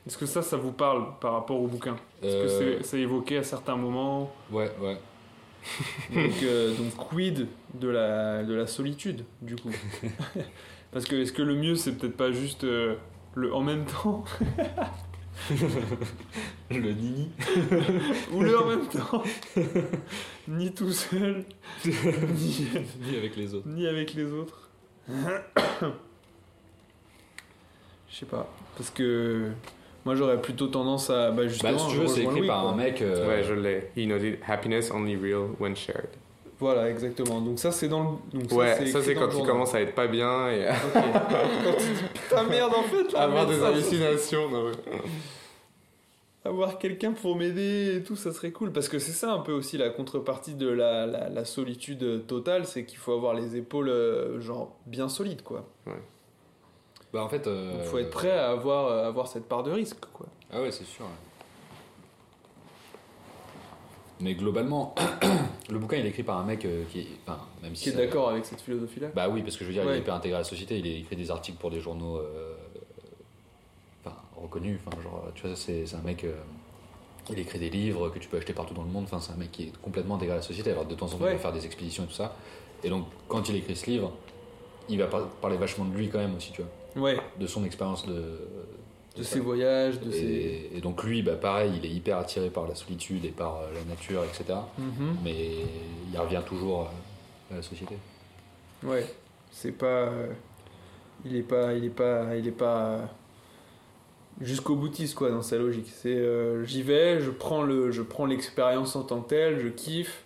Est-ce que ça, ça vous parle par rapport au bouquin? Est-ce que c'est c'est évoqué à certains moments? Ouais, ouais. [laughs] donc, euh, donc quid de la, de la solitude, du coup [laughs] Parce que est-ce que le mieux, c'est peut-être pas juste euh, le en même temps [laughs] Le nini. ou le en même temps Ni tout seul, ni, Ni avec les autres. ni avec les autres. [coughs] Je sais pas. Parce que moi j'aurais plutôt tendance à. Bah, justement, Bah, si tu veux, c'est écrit Louis, par quoi. un mec. euh, Ouais, je l'ai. He noted happiness only real when shared. Voilà, exactement. Donc ça c'est dans le. Donc, ouais, ça c'est quand le il journal. commence à être pas bien et [laughs] quand tu dis putain merde en fait là. avoir des ça, hallucinations. non, ouais. avoir quelqu'un pour m'aider et tout, ça serait cool. Parce que c'est ça un peu aussi la contrepartie de la, la, la solitude totale, c'est qu'il faut avoir les épaules euh, genre bien solides quoi. Bah, en fait. Il faut être prêt à avoir, à avoir cette part de risque quoi. Ah ouais, c'est sûr. Mais globalement, [clears throat] le bouquin il est écrit par un mec euh, qui est. Enfin, même si Qui est d'accord avec cette philosophie là Bah oui, parce que je veux dire, il est hyper intégré à la société, il écrit des articles pour des journaux euh, enfin, reconnus. Enfin, genre, tu vois, c'est c'est un mec. euh, il écrit des livres que tu peux acheter partout dans le monde. Enfin, c'est un mec qui est complètement intégré à la société. Alors, de temps en temps, Ouais. il va faire des expéditions et tout ça. Et donc, quand il écrit ce livre, il va par- parler vachement de lui quand même aussi, tu vois. Ouais, De son expérience de. ses voyages, de ses. Et, et donc, lui, bah, pareil, il est hyper attiré par la solitude et par euh, la nature, etc. Mhm. Mais il revient toujours euh, à la société. Ouais, c'est pas. euh, il est pas. Il est pas. Il est pas. jusqu'au boutiste quoi dans sa logique. C'est euh, j'y vais, je prends le, je prends l'expérience en tant que telle, je kiffe.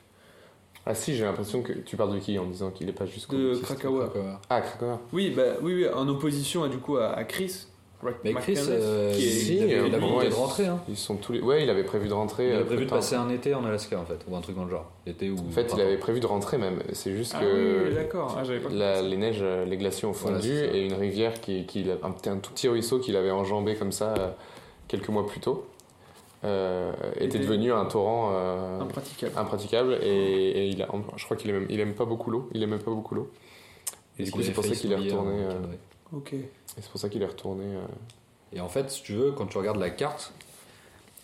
Ah si, j'ai l'impression que tu parles de qui en disant qu'il est pas jusqu'au De. Krakauer. Ah, Krakauer. Oui, bah oui, oui, en opposition à du coup à, à Chris. Mais Chris, McCandless, euh, qui est- si, il, avait, euh, il avait ouais, de rentrer. Hein. Ils sont tous les... Ouais, il avait prévu de rentrer. Il euh, avait prévu de passer un été en Alaska en fait, ou un truc dans le genre. L'été ou. En fait, il avait prévu de rentrer même. C'est juste Ah que oui, d'accord. Ah, j'avais pas la- les neiges, euh, les glaciers ont fondu et une rivière qui, qui un, petit- un tout petit ruisseau qu'il avait enjambé comme ça euh, quelques mois plus tôt euh, était devenu un torrent euh, Impraticable. impraticable et, et il a, je crois qu'il aime, il aime pas beaucoup l'eau. Il aimait pas beaucoup l'eau. Et du coup, c'est pour ça qu'il est retourné. euh, Ok. et c'est pour ça qu'il est retourné. euh, Et en fait, si tu veux, quand tu regardes la carte,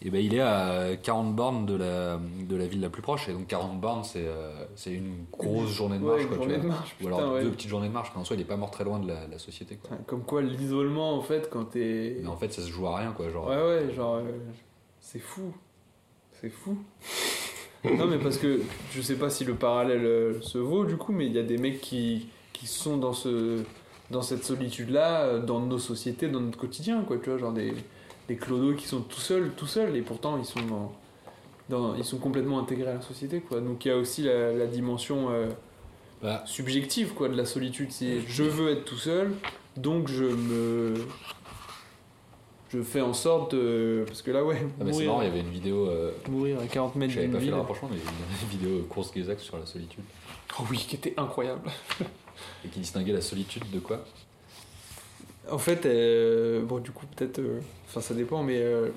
eh ben, il est à 40 bornes de la, de la ville la plus proche. Et donc 40 bornes, c'est euh, c'est une grosse journée de marche. une quoi, tu journée vois. de marche. Ou alors putain, ouais. deux petites journées de marche. En soi, il est pas mort très loin de la, société. Quoi. Comme quoi l'isolement en fait quand t'es. Mais en fait, ça se joue à rien. Quoi, genre, Ouais, ouais, genre. euh, c'est fou. C'est fou. [laughs] non, mais parce que je sais pas si le parallèle euh, se vaut du coup, mais il y a des mecs qui, qui sont dans, ce, dans cette solitude-là, euh, dans nos sociétés, dans notre quotidien, quoi. Tu vois, genre des, des clodos qui sont tout seuls, tout seuls, et pourtant ils sont, dans, dans- ils sont complètement intégrés à la société, quoi. Donc il y a aussi la, la dimension euh, Bah, subjective, quoi, de la solitude. C'est je veux être tout seul, donc je me. Je fais en sorte de. Parce que là, ouais, ah, c'est mourir, marrant, il y avait une vidéo. euh, mourir à 40 mètres J'avais pas fait ville. le rapprochement, mais il y avait une [laughs] vidéo course Gezac sur la solitude. Oh oui, qui était incroyable. Et qui distinguait la solitude de quoi? En fait, euh, bon, du coup, peut-être. euh, Enfin, ça dépend, mais. euh,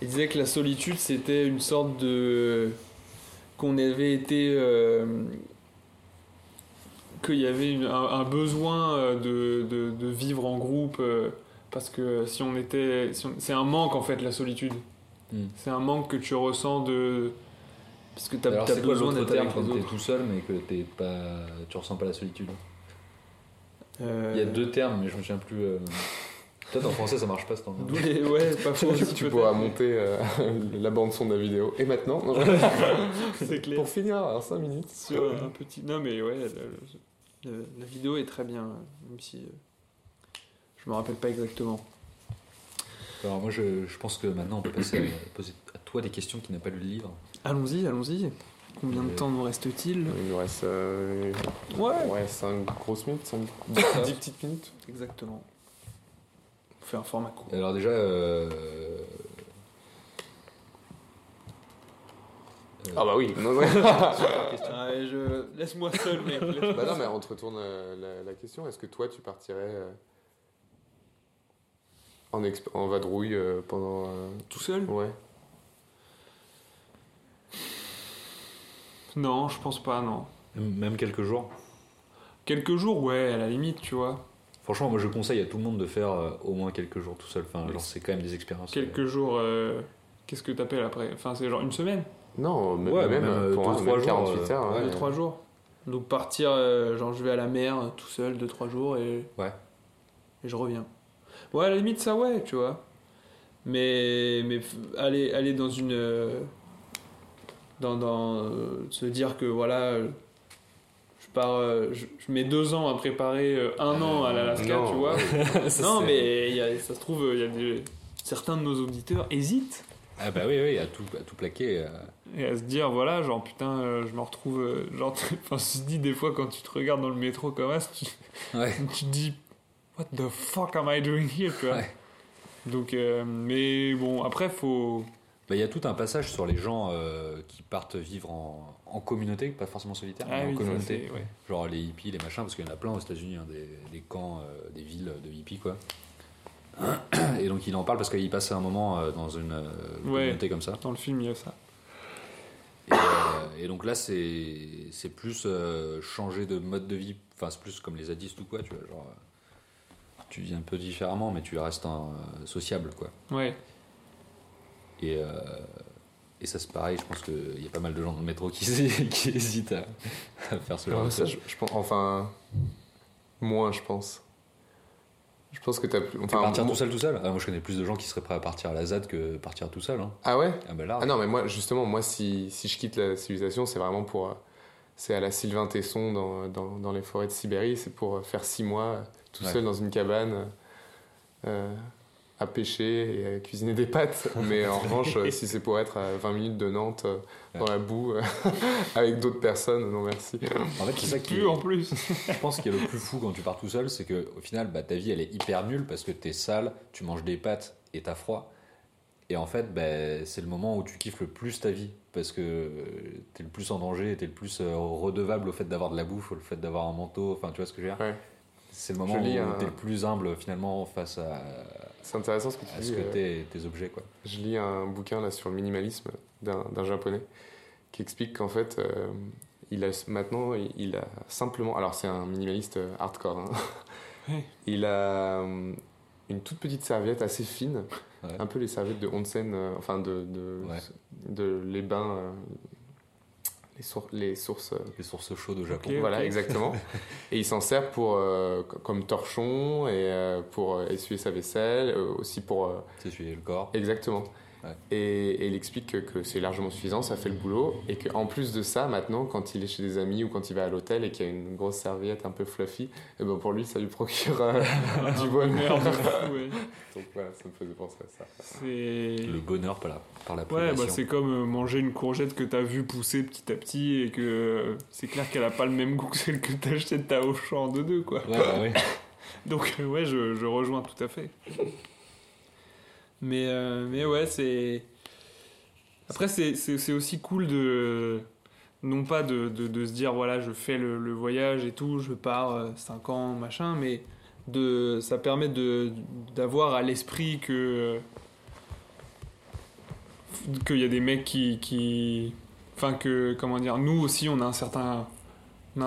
il disait que la solitude, c'était une sorte de. Qu'on avait été. euh, Qu'il y avait une- un, besoin euh, de, de, de vivre en groupe. Euh, parce que si on était. si on- C'est un manque, en fait, la solitude. Hmm. C'est un manque que tu ressens de. Parce que t'as Alors, as c'est quoi besoin l'autre d'être terme avec quand les t'es tout seul, mais que t'es pas, tu ressens pas la solitude Euh, Il y a deux termes, mais je me souviens plus. euh, Peut-être en français ça marche pas ce temps d'où les- Ouais, pas faux tu peut-être. pourras monter euh, [laughs] la bande son de la vidéo. Et maintenant, non, [laughs] C'est clair. pour finir, en 5 minutes. sur un petit. Non, mais ouais, la, la- la vidéo est très bien, même si euh, je me rappelle pas exactement. Alors moi je, je pense que maintenant on peut passer à [coughs] poser à toi des questions qui n'a pas lu le livre. Allons-y, allons-y. Combien de Euh, temps nous reste-t-il Il nous reste euh, Ouais. ouais, 5 grosses minutes, 5 10 petites minutes. Exactement. On fait un format court. Alors déjà euh, euh, Ah bah oui. [laughs] Non, non. Ah, je... Laisse-moi seul, mec. bah non, mais on te retourne la, la question. Est-ce que toi, tu partirais euh, en, exp- en vadrouille euh, pendant... euh, Tout seul? Ouais. Non, je pense pas, non. même quelques jours? Quelques jours, ouais, à la limite, tu vois. Franchement moi je conseille à tout le monde de faire euh, au moins quelques jours tout seul. Enfin genre c'est quand même des expériences. euh, Quelques jours, euh, qu'est-ce que t'appelles après? Enfin, c'est genre une semaine? Non, mais Ouais, même, même, euh, pour deux, un- trois même jours, 48 euh, heures. ouais. Deux, trois jours. Donc partir, euh, genre je vais à la mer tout seul, deux, trois jours et. Ouais. Et je reviens. Ouais, à la limite, ça, ouais, tu vois. Mais, mais aller, aller dans une. euh, Dans. dans euh, se dire que voilà. Je pars. euh, je, je mets deux ans à préparer un an à l'Alaska, tu vois. [laughs] Non, mais il y a- ça se trouve, y a des. Certains de nos auditeurs hésitent Ah bah oui oui à tout à tout plaquer. et à se dire voilà genre putain euh, je me retrouve euh, genre [laughs] enfin je te dis des fois quand tu te regardes dans le métro comme ça tu, Ouais. [laughs] tu te dis what the fuck am I doing here tu vois? Ouais. donc euh, mais bon après faut Bah, il y a tout un passage sur les gens euh, qui partent vivre en, en communauté, pas forcément solitaire, mais Ah en oui, ça, communauté. ouais. Genre les hippies, les machins, parce qu'il y en a plein aux États-Unis, hein, des, des camps, euh, des villes de hippies, quoi. Et donc il en parle parce qu'il passe un moment euh, dans une Ouais. communauté comme ça. Dans le film, il y a ça. Et, et donc là, c'est plus changer de mode de vie. Enfin, c'est plus comme les zadistes ou quoi, tu vois. Genre, tu vis un peu différemment, mais tu restes un, euh, sociable, quoi. Ouais. Et, euh, et ça, c'est pareil. Je pense qu'il y a pas mal de gens dans le métro qui, [laughs] qui hésitent à, à faire ce genre Ouais, de ça, choses. je, je pense, enfin, moins, je pense. Je pense que t'as plus. Tu Enfin, partir tout seul, tout seul? Ah, Moi, je connais plus de gens qui seraient prêts à partir à la ZAD que partir tout seul. Hein. Ah ouais? Ah bah là, Ah non, mais moi, justement, moi, si, si je quitte la civilisation, c'est vraiment pour. euh, C'est à la Sylvain Tesson dans, dans, dans les forêts de Sibérie, c'est pour faire six mois tout Ouais. seul dans une cabane euh, à pêcher et à cuisiner des pâtes. [laughs] Mais en revanche, euh, si c'est pour être à 20 minutes de Nantes, euh, dans la boue, [laughs] avec d'autres personnes, non merci. en fait, c'est ça qui en plus. Je pense qu'il y a le plus fou quand tu pars tout seul, c'est que au final, bah, ta vie elle est hyper nulle parce que t'es sale, tu manges des pâtes et t'as froid. Et en fait, bah, c'est le moment où tu kiffes le plus ta vie parce que t'es le plus en danger, t'es le plus redevable au fait d'avoir de la bouffe, au fait d'avoir un manteau. Enfin, tu vois ce que je veux dire? Ouais. C'est le moment où un- t'es le plus humble finalement face à, C'est intéressant ce que tu à dis. ce que euh, t'es tes objets, quoi. Je lis un bouquin là sur le minimalisme d'un d'un japonais qui explique qu'en fait, euh, il a maintenant, il- a simplement, alors c'est un minimaliste euh, hardcore, hein. [laughs] Ouais. il a euh, une toute petite serviette assez fine, Ouais. un peu les serviettes de onsen, euh, enfin de, de, Ouais. de les bains, euh, les, sour- les sources. euh, Les sources chaudes au Japon. Voilà, exactement. [laughs] et il s'en sert pour, euh, co- comme torchon et euh, pour essuyer sa vaisselle, euh, aussi pour euh, T'essuyer le corps. Exactement. Ouais. Et, et il explique que, que c'est largement suffisant, ça fait le boulot, et qu'en plus de ça, maintenant, quand il est chez des amis ou quand il va à l'hôtel et qu'il y a une grosse serviette un peu fluffy, et ben pour lui, ça lui procure euh, [laughs] du bonheur. Ouais. [laughs] Donc voilà, ça me faisait penser à ça. C'est. Le bonheur par la, par la Ouais, bah c'est comme euh, manger une courgette que t'as vu pousser petit à petit et que euh, c'est clair qu'elle a pas le même goût que celle que t'as acheté de ta Auchan de deux, quoi. Ouais, bah ouais. [laughs] Donc ouais, je, je rejoins tout à fait. Mais, euh, mais ouais, c'est... Après, c'est- aussi cool de... Non pas de, de, se dire, voilà, je fais le, voyage et tout, je pars 5 ans, machin, mais de, ça permet d'avoir à l'esprit que... qu'il y a des mecs qui... qui enfin, que, comment dire, nous aussi, on a un certain on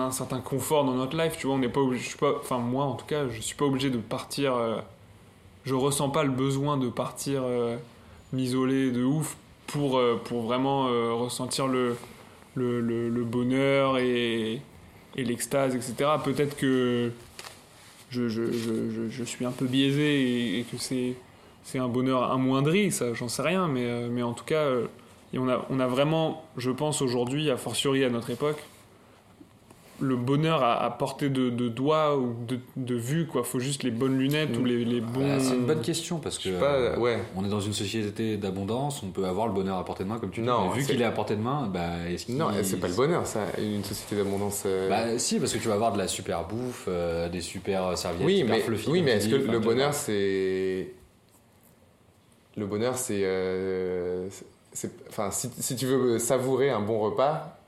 a, un, certain confort dans notre life, tu vois, on n'est pas obligé, enfin moi en tout cas, je suis pas obligé de partir, euh, je ressens pas le besoin de partir euh, m'isoler de ouf pour, euh, pour vraiment euh, ressentir le, le, le, bonheur et, et l'extase, etc. Peut-être que je, je, je, je, suis un peu biaisé et, que c'est, c'est un bonheur amoindri, ça j'en sais rien, mais, mais en tout cas, on, a, on a vraiment, je pense aujourd'hui, a fortiori à notre époque, le bonheur à, à portée de, de doigt ou de, de vue, quoi. Faut juste les bonnes lunettes ou les, les bons. Ah, c'est une bonne question parce que pas, euh, ouais. on est dans une société d'abondance, on peut avoir le bonheur à portée de main comme tu dis. Non, mais vu qu'il est à portée de main, bah est-ce qu'il Non, c'est pas le bonheur, ça, une société d'abondance. euh, Bah si, parce que tu vas avoir de la super bouffe, euh, des super serviettes oui, super mais, fluffy. oui, mais est-ce que le bonheur, c'est. Le bonheur, c'est. c'est- Enfin, si, si tu veux savourer un bon repas,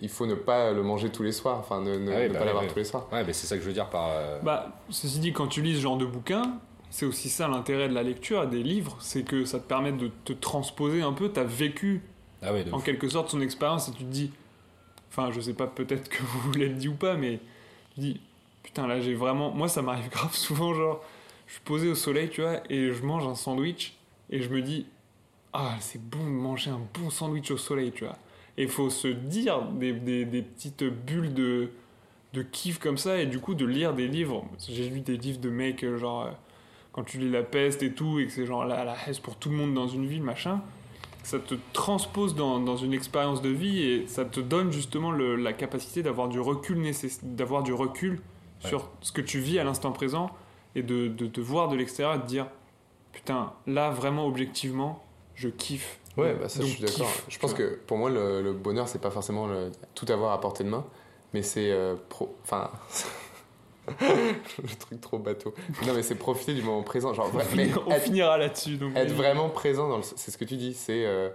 il faut ne pas le manger tous les soirs, enfin, ne, ne- Ah oui, ne bah pas l'avoir tous les soirs. Ouais, mais c'est ça que je veux dire par. euh, Bah, ceci dit, quand tu lis ce genre de bouquin, c'est aussi ça l'intérêt de la lecture des livres, c'est que ça te permet de te transposer un peu. T'as vécu Ah ouais, en quelque sorte son expérience et tu te dis, enfin, je sais pas, peut-être que [laughs] vous l'avez dit ou pas, mais tu dis, putain, là j'ai vraiment. Moi, ça m'arrive [laughs] grave souvent, genre, je suis posé au soleil, tu vois, et je mange un sandwich et je me dis, ah, c'est bon de manger un bon sandwich au soleil, tu vois. Et il faut se dire des, des, des petites bulles de, de kiff comme ça, et du coup, de lire des livres. J'ai lu des livres de mecs, euh, genre, euh, quand tu lis La Peste et tout, et que c'est genre la, la haine pour tout le monde dans une ville, machin ça te transpose dans, dans une expérience de vie et ça te donne justement le- la capacité d'avoir du recul d'avoir du recul Ouais. sur ce que tu vis à l'instant présent et de, de te voir de l'extérieur et de dire putain là vraiment objectivement je kiffe Ouais, bah ça, Donc, je suis d'accord. kiffe, Je pense que pour moi, le, le bonheur, c'est pas forcément le- tout avoir à portée de main, mais c'est. euh, pro- Enfin. [laughs] le truc trop bateau. Non, mais c'est profiter du moment présent. Genre, mais on être, finira là-dessus. Donc, être vraiment présent, dans le- c'est ce que tu dis, c'est euh,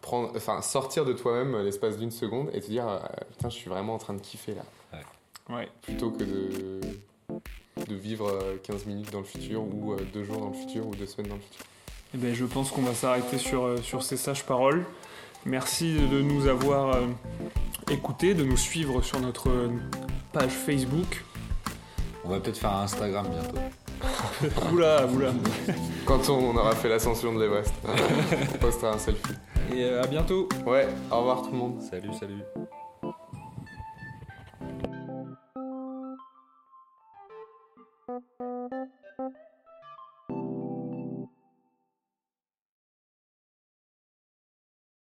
prendre, enfin, sortir de toi-même l'espace d'une seconde et te dire, euh, putain, je suis vraiment en train de kiffer là. Ouais. Plutôt que de, de vivre euh, 15 minutes dans le futur ou euh, deux jours dans le futur ou deux semaines dans le futur. Eh ben, je pense qu'on va s'arrêter sur, euh, sur ces sages paroles. Merci de nous avoir euh, écoutés, de nous suivre sur notre euh, page Facebook. On va peut-être faire un Instagram bientôt. [laughs] Oula, oula. Quand on aura fait l'ascension de l'Everest, on postera un selfie. Et euh, à bientôt. Ouais, au revoir tout le monde. Salut, salut. Thank